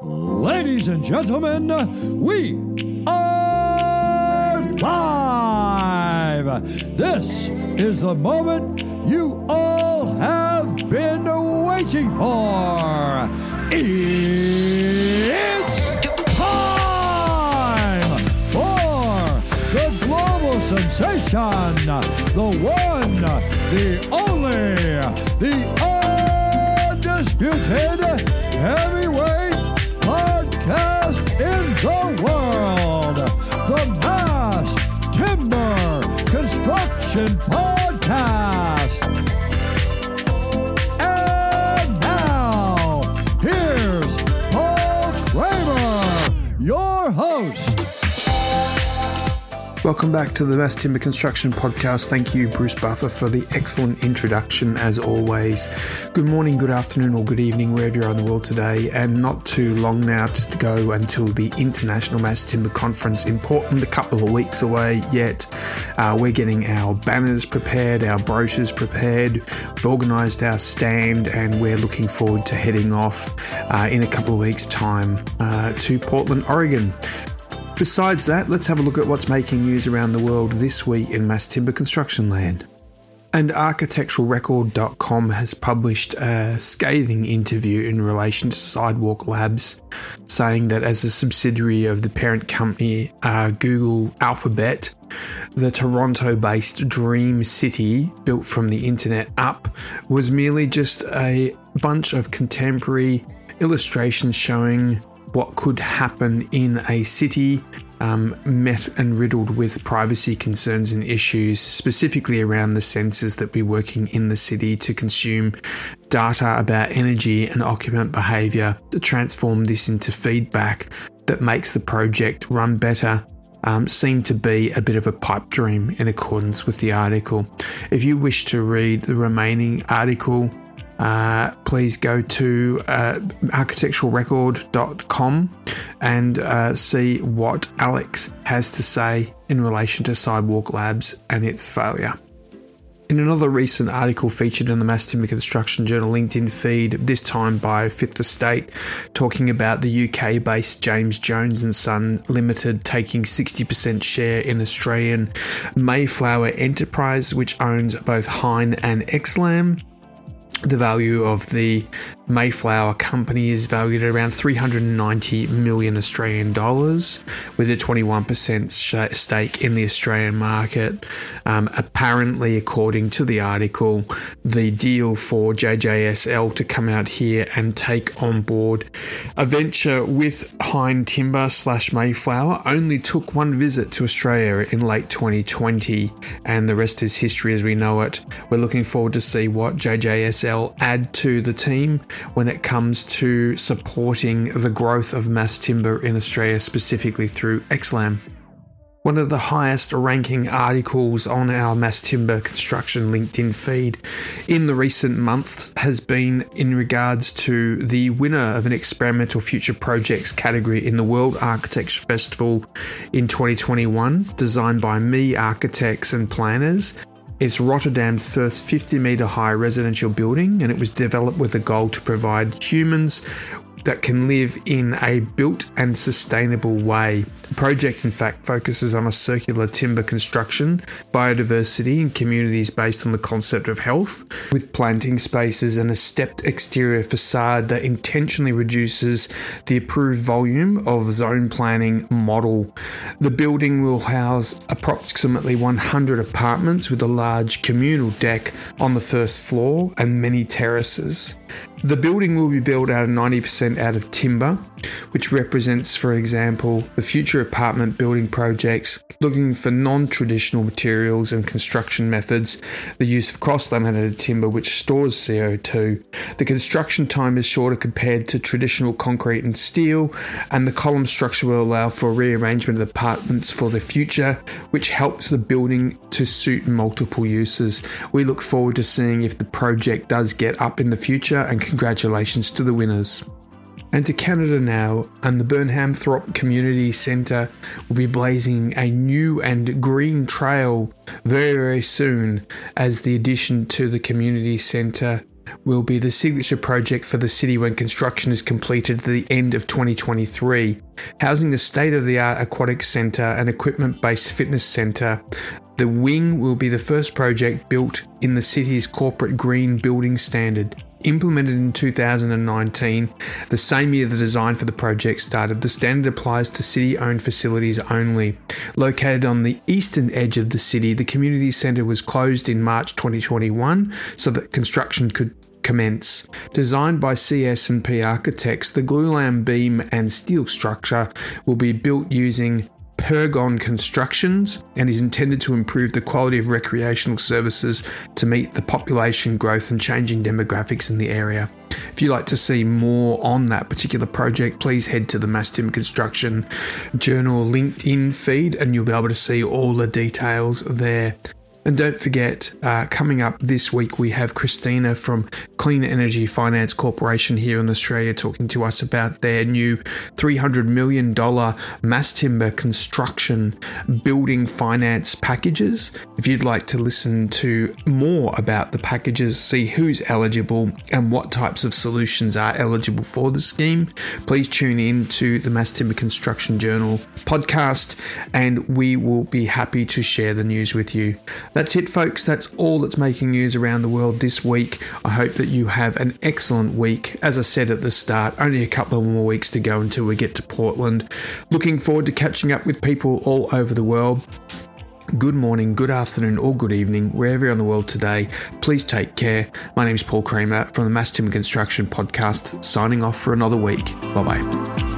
Ladies and gentlemen, we are live. This is the moment you all have been waiting for. It's time for the global sensation, the one, the only, the undisputed heavyweight Welcome back to the Mass Timber Construction Podcast. Thank you, Bruce Buffer, for the excellent introduction, as always. Good morning, good afternoon, or good evening, wherever you are in the world today. And not too long now to go until the International Mass Timber Conference in Portland, a couple of weeks away yet. Uh, we're getting our banners prepared, our brochures prepared, we've organised our stand, and we're looking forward to heading off uh, in a couple of weeks' time uh, to Portland, Oregon. Besides that, let's have a look at what's making news around the world this week in mass timber construction land. And architecturalrecord.com has published a scathing interview in relation to Sidewalk Labs, saying that as a subsidiary of the parent company uh, Google Alphabet, the Toronto based Dream City, built from the internet up, was merely just a bunch of contemporary illustrations showing what could happen in a city um, met and riddled with privacy concerns and issues, specifically around the sensors that be working in the city to consume data about energy and occupant behavior to transform this into feedback that makes the project run better. Um, seem to be a bit of a pipe dream in accordance with the article. If you wish to read the remaining article, uh, please go to uh, architecturalrecord.com and uh, see what Alex has to say in relation to Sidewalk Labs and its failure. In another recent article featured in the Mass Timber Construction Journal LinkedIn feed, this time by Fifth Estate, talking about the UK based James Jones and Son Limited taking 60% share in Australian Mayflower Enterprise, which owns both Hyne and XLam the value of the Mayflower company is valued at around 390 million Australian dollars, with a 21% stake in the Australian market. Um, apparently, according to the article, the deal for JJSL to come out here and take on board a venture with Hyne Timber slash Mayflower only took one visit to Australia in late 2020, and the rest is history as we know it. We're looking forward to see what JJSL add to the team when it comes to supporting the growth of mass timber in Australia, specifically through XLAM. One of the highest ranking articles on our mass timber construction LinkedIn feed in the recent months has been in regards to the winner of an experimental future projects category in the World Architecture Festival in 2021, designed by Mei Architects and Planners it's Rotterdam's first 50 metre high residential building, and it was developed with a goal to provide humans that can live in a built and sustainable way. The project, in fact, focuses on a circular timber construction, biodiversity, and communities based on the concept of health, with planting spaces and a stepped exterior facade that intentionally reduces the approved volume of zone planning model. The building will house approximately 100 apartments with a large communal deck on the first floor and many terraces. The building will be built out of 90% out of timber, which represents, for example, the future apartment building projects looking for non traditional materials and construction methods, the use of cross laminated timber, which stores CO2. The construction time is shorter compared to traditional concrete and steel, and the column structure will allow for rearrangement of apartments for the future, which helps the building to suit multiple uses. We look forward to seeing if the project does get up in the future, and congratulations to the winners and to Canada now, and the Burnhamthorpe Community Centre will be blazing a new and green trail very, very soon as the addition to the community centre will be the signature project for the city when construction is completed at the end of 2023. Housing a state of the art aquatic centre and equipment based fitness centre, the wing will be the first project built in the city's corporate green building standard. Implemented in 2019, the same year the design for the project started, the standard applies to city owned facilities only. Located on the eastern edge of the city, the community centre was closed in March 2021 so that construction could commence. Designed by CS&P Architects, the glulam beam and steel structure will be built using Pergon Constructions and is intended to improve the quality of recreational services to meet the population growth and changing demographics in the area. If you'd like to see more on that particular project, please head to the Mass Timber Construction Journal LinkedIn feed and you'll be able to see all the details there. And don't forget, uh, coming up this week, we have Christina from Clean Energy Finance Corporation here in Australia talking to us about their new $300 million mass timber construction building finance packages. If you'd like to listen to more about the packages, see who's eligible and what types of solutions are eligible for the scheme, please tune in to the Mass Timber Construction Journal podcast and we will be happy to share the news with you. That's it, folks. That's all that's making news around the world this week. I hope that you have an excellent week. As I said at the start, only a couple of more weeks to go until we get to Portland. Looking forward to catching up with people all over the world. Good morning, good afternoon, or good evening, wherever you're in the world today. Please take care. My name is Paul Kremer from the Mass Timber Construction Podcast, signing off for another week. Bye bye.